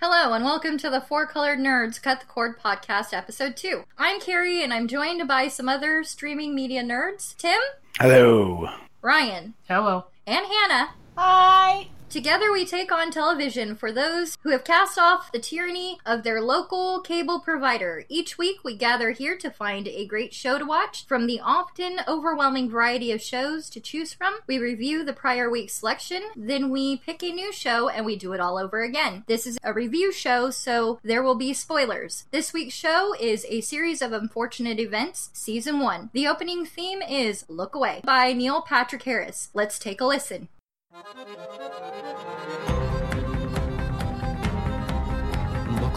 Hello, and welcome to the Four Colored Nerds Cut the Cord podcast, episode two. I'm Carrie, and I'm joined by some other streaming media nerds Tim, Hello. Ryan, Hello. and Hannah. Hi. Together, we take on television for those who have cast off the tyranny of their local cable provider. Each week, we gather here to find a great show to watch. From the often overwhelming variety of shows to choose from, we review the prior week's selection, then we pick a new show and we do it all over again. This is a review show, so there will be spoilers. This week's show is a series of unfortunate events, season one. The opening theme is Look Away by Neil Patrick Harris. Let's take a listen. Look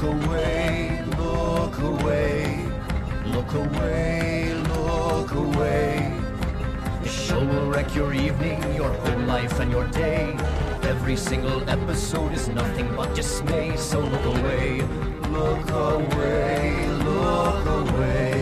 away, look away, look away, look away. The show will wreck your evening, your whole life, and your day. Every single episode is nothing but dismay, so look away, look away, look away.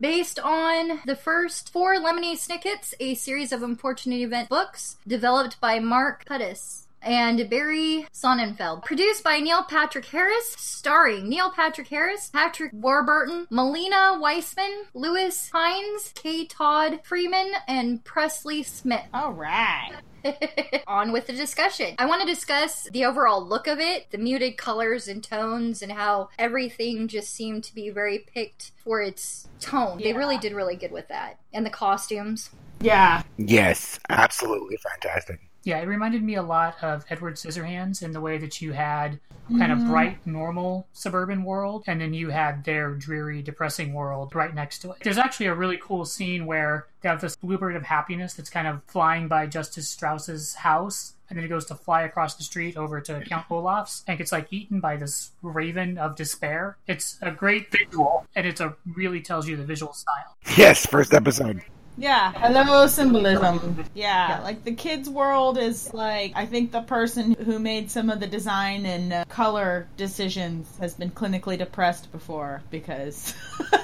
Based on the first four Lemony Snicket's, a series of unfortunate event books developed by Mark Hudis and Barry Sonnenfeld. Produced by Neil Patrick Harris, starring Neil Patrick Harris, Patrick Warburton, Malina Weissman, Louis Hynes, K. Todd Freeman, and Presley Smith. All right. on with the discussion. I want to discuss the overall look of it, the muted colors and tones, and how everything just seemed to be very picked for its tone. They really did really good with that. And the costumes. Yeah. Yes, absolutely fantastic. Yeah, it reminded me a lot of Edward Scissorhands in the way that you had kind of mm. bright, normal suburban world, and then you had their dreary, depressing world right next to it. There's actually a really cool scene where they have this bluebird of happiness that's kind of flying by Justice Strauss's house. And then it goes to fly across the street over to Count Olaf's and gets like eaten by this raven of despair. It's a great visual, and it's a uh, really tells you the visual style. Yes, first episode. Yeah. Hello, symbolism. Yeah. Like the kids' world is like, I think the person who made some of the design and uh, color decisions has been clinically depressed before because.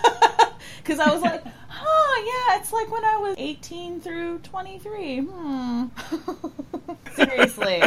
Because I was like, oh, yeah, it's like when I was 18 through 23. Hmm. Seriously.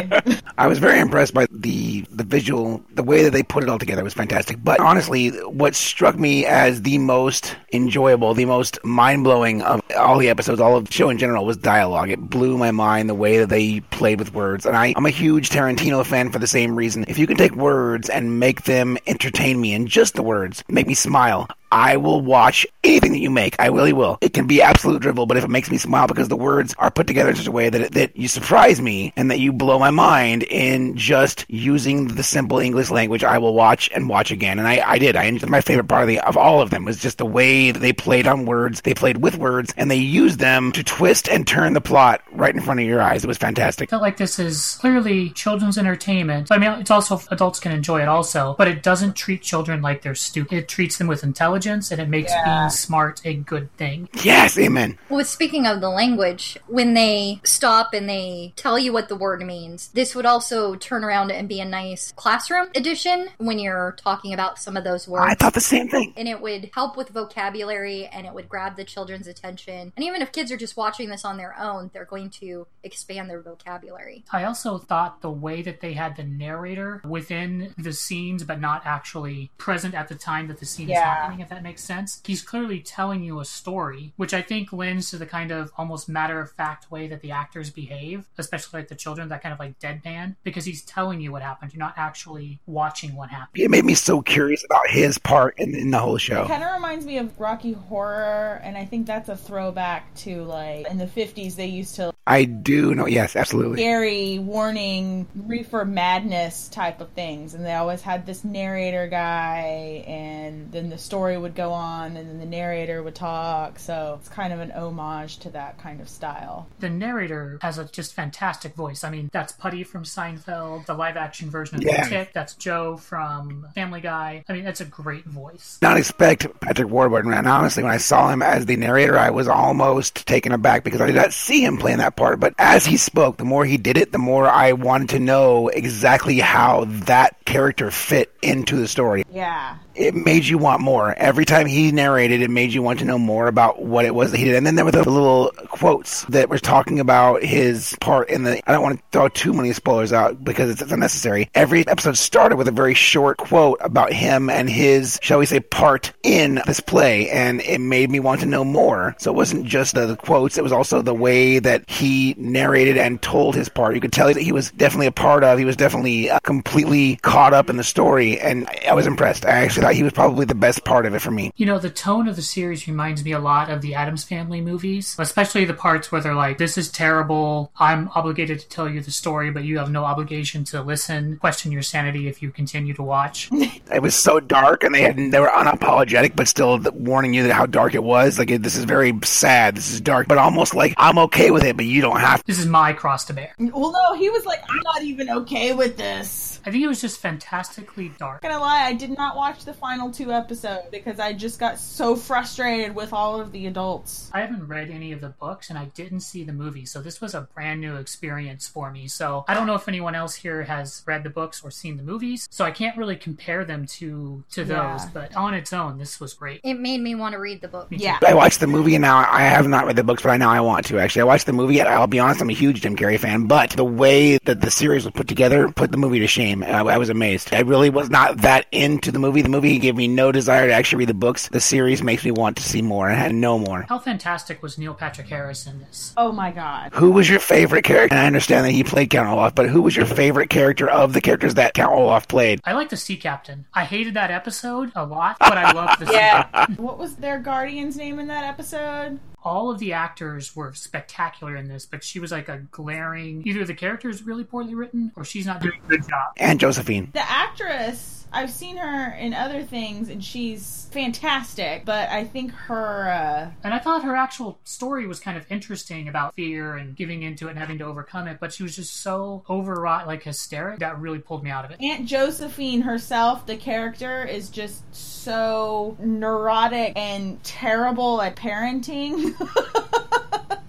I was very impressed by the the visual, the way that they put it all together was fantastic. But honestly, what struck me as the most enjoyable, the most mind blowing of all the episodes, all of the show in general, was dialogue. It blew my mind the way that they played with words. And I, I'm a huge Tarantino fan for the same reason. If you can take words and make them entertain me, and just the words make me smile, I will watch anything that you make. I really will. It can be absolute drivel, but if it makes me smile because the words are put together in such a way that that you surprise me and that you blow my mind in just using the simple English language, I will watch and watch again. And I, I did. I enjoyed my favorite part of the of all of them was just the way that they played on words. They played with words and they used them to twist and turn the plot right in front of your eyes. It was fantastic. I felt like this is clearly children's entertainment. I mean, it's also adults can enjoy it also, but it doesn't treat children like they're stupid. It treats them with intelligence, and it makes being smart a good thing. Yes, amen. Well, speaking of the language, when they stop and they tell you what the word means, this would also turn around and be a nice classroom edition when you're talking about some of those words. I thought the same thing. and it would help with vocabulary and it would grab the children's attention. And even if kids are just watching this on their own, they're going to expand their vocabulary. I also thought the way that they had the narrator within the scenes, but not actually present at the time that the scene is happening, if that makes sense. He's clearly telling you a story, which I think lends to the kind of almost matter of fact way that the actors behave, especially like the children, that kind of like deadpan, because he's telling you what happened. You're not actually watching what happened. It made me so curious about his part in, in the whole show. kind of reminds me of Rocky Horror, and I think that's a throwback to like in the 50s they used to I do know. Yes, absolutely. scary warning reefer madness type of things and they always had this narrator guy and then the story would go on and then the narrator would talk so it's kind of an homage to that kind of style The narrator has a just fantastic voice. I mean, that's Putty from Seinfeld, the live action version of Yeah. The Tick. That's Joe from Family Guy. I mean, that's a great voice. not expect Patrick Warburton. And honestly, when I saw him as the narrator, I was almost taken aback because I did not see him playing that part, but as he spoke, the more he did it, the more I wanted to know exactly how that character fit into the story. Yeah. It made you want more. Every time he narrated, it made you want to know more about what it was that he did. And then there were the little quotes that were talking about his part in the. I don't want to throw too many spoilers out because it's unnecessary. Every episode started with a very short quote about him and his, shall we say, part in this play, and it made me want to know more. So it wasn't just the, the quotes; it was also the way that he narrated and told his part. You could tell that he was definitely a part of. He was definitely uh, completely caught up in the story, and I was impressed. I actually thought he was probably the best part of it for me. You know, the tone of the series reminds me a lot of the Addams Family movies, especially the parts where they're like, "This is terrible. I'm obligated to tell you the story, but you have no obligation to listen. Question your sanity if you continue to watch." It was so dark, and they had they were unapologetic, but still warning you that how dark it was. Like this is very sad. This is dark, but almost like I'm okay with it, but you don't have. to. this is my cross to bear. Well, no, he was like, I'm not even okay with this. I think it was just fantastically dark. Not gonna lie, I did not watch the final two episodes because I just got so frustrated with all of the adults. I haven't read any of the books and I didn't see the movie, so this was a brand new experience for me. So I don't know if anyone else here has read the books or seen the movies, so I can't really compare them to to those. But on its own, this was great. It made me want to read the book. Yeah. I watched the movie, and now I have not read the books, but I know I want to. Actually, I watched the movie. And I'll be honest, I'm a huge Jim Carrey fan, but the way that the series was put together put the movie to shame. I, I was amazed. I really was not that into the movie. The movie gave me no desire to actually read the books. The series makes me want to see more and know more. How fantastic was Neil Patrick Harris in this? Oh my god. Who was your favorite character? And I understand that he played Count Olaf, but who was your favorite character of the characters that Count Olaf played? I like the sea captain. I hated that episode a lot, but I loved the sea Yeah. what was their guardian's name in that episode? all of the actors were spectacular in this, but she was like a glaring either the character is really poorly written or she's not doing a good job. And Josephine. The actress, I've seen her in other things and she's fantastic, but I think her uh And I thought her actual story was kind of interesting about fear and giving into it and having to overcome it, but she was just so overwrought, like hysteric, that really pulled me out of it. Aunt Josephine herself, the character, is just so neurotic and terrible at parenting.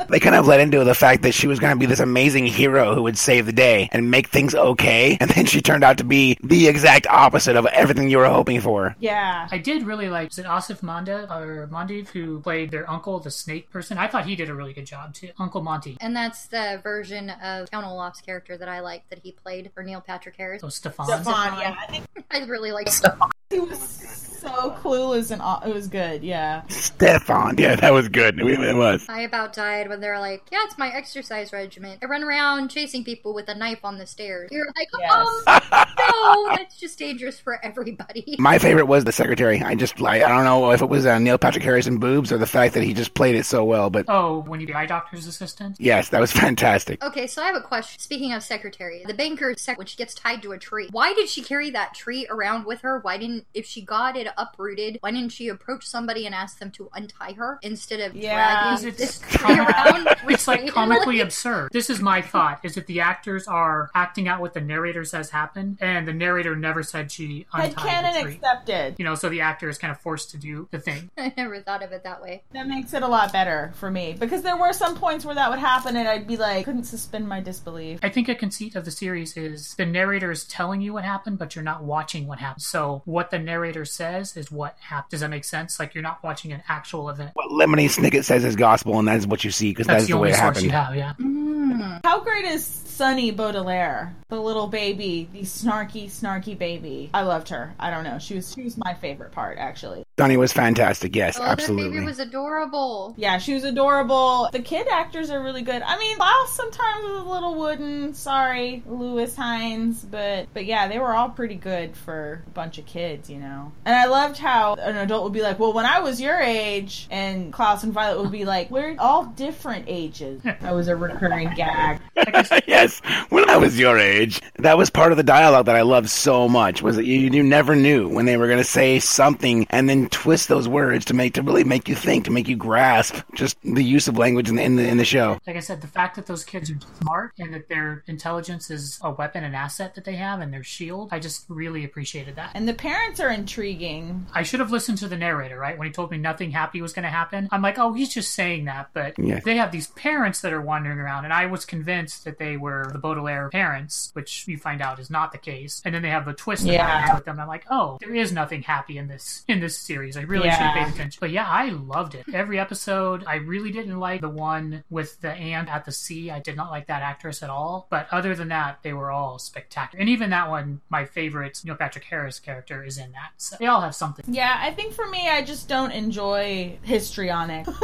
They kind of led into the fact that she was going to be this amazing hero who would save the day and make things okay, and then she turned out to be the exact opposite of everything you were hoping for. yeah. I did really like, is it Asif Manda or Mandiv who played their uncle, the snake person? I thought he did a really good job too. Uncle Monty. And that's the version of Count Olaf's character that I liked that he played for Neil Patrick Harris. So Stefan. Stefan, yeah. I think I really liked Stefan. he was so clueless and it was good, yeah. Stefan. Yeah, that was good. It was. I about died when they're like, "Yeah, it's my exercise regimen. I run around chasing people with a knife on the stairs." You're like, Yes. "Um, no, that's just dangerous for everybody." My favorite was the secretary. I just like I don't know if it was uh, Neil Patrick Harris and boobs or the fact that he just played it so well, but Oh, when you be eye doctor's assistant? yes, that was fantastic. Okay, so I have a question. Speaking of secretary, the banker sec when she gets tied to a tree, why did she carry that tree around with her? Why didn't if she got it uprooted, why didn't she approach somebody and ask them to untie her instead of Yeah. dragging Because this it's, tree around? it's like comically absurd. This is my thought: is that the actors are acting out what the narrator says happened, and the narrator never said she Head untied canon the tree. accepted. You know, so the actor is kind of forced to do the thing. I never thought of it that way. That makes it a lot better for me because there were some points where that would happen and I'd be like, couldn't suspend my disbelief. I think a conceit of the series is the narrator is telling you what happened, but you're not watching what happened. So what the narrator says is what happened. Does that make sense? Like you're not watching an actual event. What Lemony Snicket says is gospel, and that is what you see because That's that's the the way only it source you happened. have, yeah. Hmm. How great is Sunny Baudelaire, the little baby, the snarky, snarky baby? I loved her. I don't know. She was she was my favorite part actually. Donnie was fantastic. Yes, Oh, that absolutely. baby was adorable. Yeah, she was adorable. The kid actors are really good. I mean, Klaus sometimes was a little wooden. Sorry, Louis Hynes, but but yeah, they were all pretty good for a bunch of kids, you know. And I loved how an adult would be like, "Well, when I was your age," and Klaus and Violet would be like, "We're all different ages." that was a recurring gag. yes, yes, when I was your age. That was part of the dialogue that I loved so much. Was that you, you never knew when they were going to say something and then twist those words to make to really make you think, to make you grasp just the use of language in the in the, in the show. Like I said, the fact that those kids are smart and that their intelligence is a weapon and asset that they have and their shield, I just really appreciated that. And the parents are intriguing. I should have listened to the narrator, right? When he told me nothing happy was going to happen. I'm like, oh, he's just saying that. But Yeah. they have these parents that are wandering around, and I was convinced that they were the Baudelaire parents, which you find out is not the case. And then they have the twist that Yeah. happens with them. I'm like, oh, there is nothing happy in this in this series. I really should Yeah. have paid attention. But yeah, I loved it. Every episode, I really didn't like the one with the ant at the sea. I did not like that actress at all. But other than that, they were all spectacular. And even that one, my favorite Neil Patrick Harris character is in that. So they all have something. Yeah, I think for me, I just don't enjoy histrionic.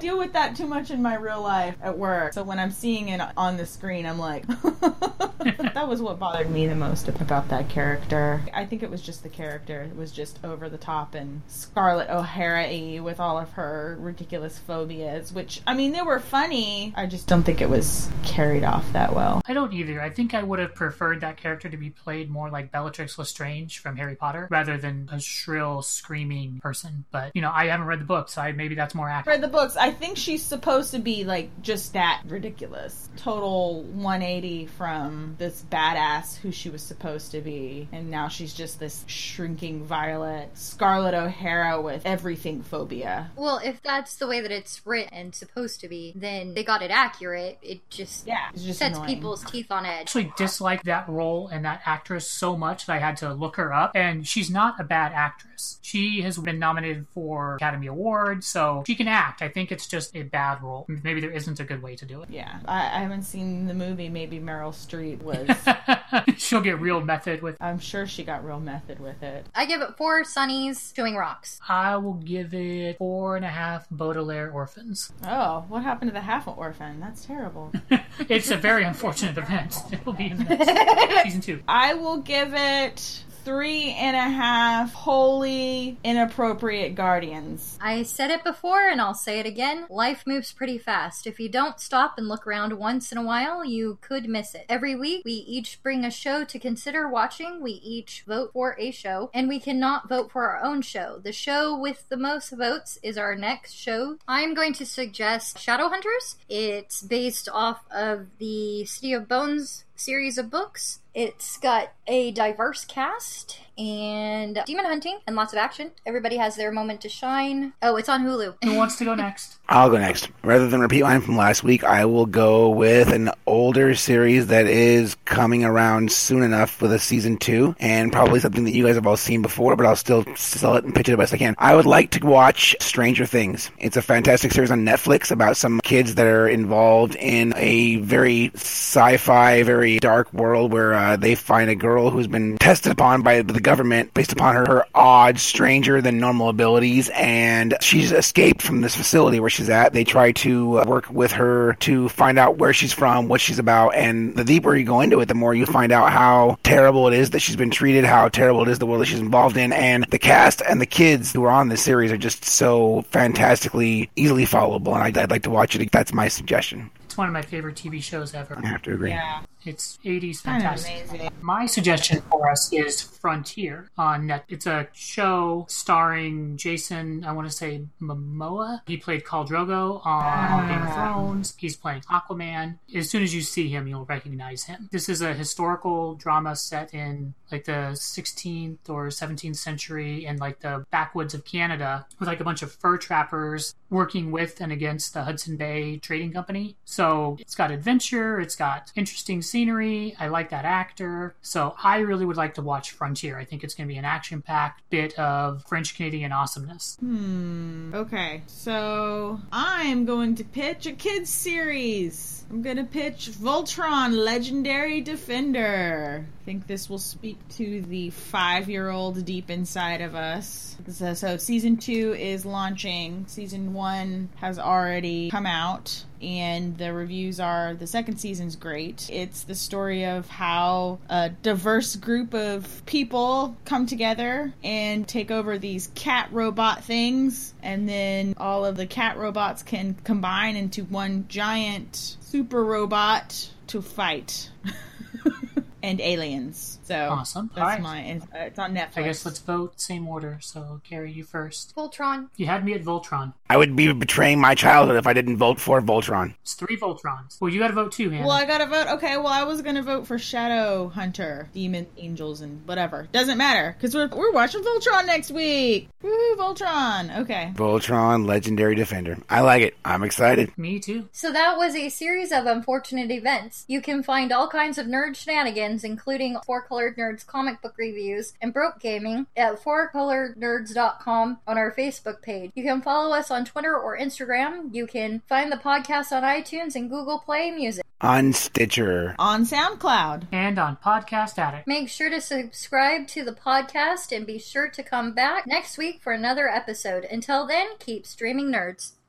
Deal with that too much in my real life at work. So when I'm seeing it on the screen, I'm like, that was what bothered me the most about that character. I think it was just the character. It was just over the top and Scarlett O'Hara y with all of her ridiculous phobias, which, I mean, they were funny. I just don't think it was carried off that well. I don't either. I think I would have preferred that character to be played more like Bellatrix Lestrange from Harry Potter rather than a shrill, screaming person. But, you know, I haven't read the book, so I, maybe that's more accurate. read the books. I think she's supposed to be like just that ridiculous. Total 180 from this badass who she was supposed to be. And now she's just this shrinking violet Scarlett O'Hara with everything phobia. Well, if that's the way that it's written and supposed to be, then they got it accurate. It just Yeah, it's just sets annoying. people's teeth on edge. actually disliked that role and that actress so much that I had to look her up. And she's not a bad actress. She has been nominated for Academy Award, so she can act. I think it's just a bad role. Maybe there isn't a good way to do it. Yeah, I, I haven't seen the movie. Maybe Meryl Streep was. She'll get real method with. I'm sure she got real method with it. I give it four sunnies chewing rocks. I will give it four and a half Baudelaire orphans. Oh, what happened to the half an orphan? That's terrible. It's a very unfortunate event. It will be in the next season two. I will give it three and a half wholly inappropriate guardians. I said it before and I'll say it again. Life moves pretty fast. If you don't stop and look around once in a while, you could miss it. Every week, we each bring a show to consider watching. We each vote for a show, and we cannot vote for our own show. The show with the most votes is our next show. I'm going to suggest Shadowhunters. It's based off of the City of Bones series of books. It's got a diverse cast and demon hunting and lots of action. Everybody has their moment to shine. Oh, it's on Hulu. Who wants to go next? I'll go next. Rather than repeat mine from last week, I will go with an older series that is coming around soon enough with a season two, and probably something that you guys have all seen before, but I'll still sell it and pitch it the best I can. I would like to watch Stranger Things. It's a fantastic series on Netflix about some kids that are involved in a very sci-fi, very dark world where uh, they find a girl who's been tested upon by the government based upon her, her odd, stranger than normal abilities, and she's escaped from this facility where she's at. They try to uh, work with her to find out where she's from, what she's about, and the deeper you go into it, the more you find out how terrible it is that she's been treated, how terrible it is the world that she's involved in, and the cast and the kids who are on this series are just so fantastically easily followable, and I'd, I'd like to watch it. That's my suggestion. It's one of my favorite TV shows ever. I have to agree. Yeah, It's 80s kind of fantastic. My suggestion for us is Frontier on Net. It's a show starring Jason, I want to say Momoa. He played Khal Drogo on ah. Game of Thrones. He's playing Aquaman. As soon as you see him, you'll recognize him. This is a historical drama set in like the 16th or 17th century in like the backwoods of Canada with like a bunch of fur trappers working with and against the Hudson Bay Trading Company. So it's got adventure, it's got interesting scenery. I like that actor. So I really would like to watch Frontier. I think it's going to be an action packed bit of French Canadian awesomeness. Hmm. Okay, so I'm going to pitch a kids series. I'm gonna pitch Voltron Legendary Defender. Think this will speak to the five year old deep inside of us. So, so, season two is launching. Season one has already come out, and the reviews are the second season's great. It's the story of how a diverse group of people come together and take over these cat robot things, and then all of the cat robots can combine into one giant super robot to fight. and aliens. So Awesome. That's Alright. my. It's, uh, it's on Netflix. I guess let's vote same order. So, Carrie, you first. Voltron. You had me at Voltron. I would be betraying my childhood if I didn't vote for Voltron. It's three Voltrons. Well, you got to vote two, Hannah. Well, I gotta vote. Okay, well, I was gonna vote for Shadow Hunter, Demon Angels, and whatever. Doesn't matter because we're we're watching Voltron next week. Woo, Voltron. Okay. Voltron, Legendary Defender. I like it. I'm excited. me too. So that was a series of unfortunate events. You can find all kinds of nerd shenanigans, including Four Colored Nerds comic book reviews and Broke Gaming at fourcolorednerds.com on our Facebook page. You can follow us on Twitter or Instagram. You can find the podcast on iTunes and Google Play Music. On Stitcher. On SoundCloud. And on Podcast Addict. Make sure to subscribe to the podcast and be sure to come back next week for another episode. Until then, keep streaming nerds.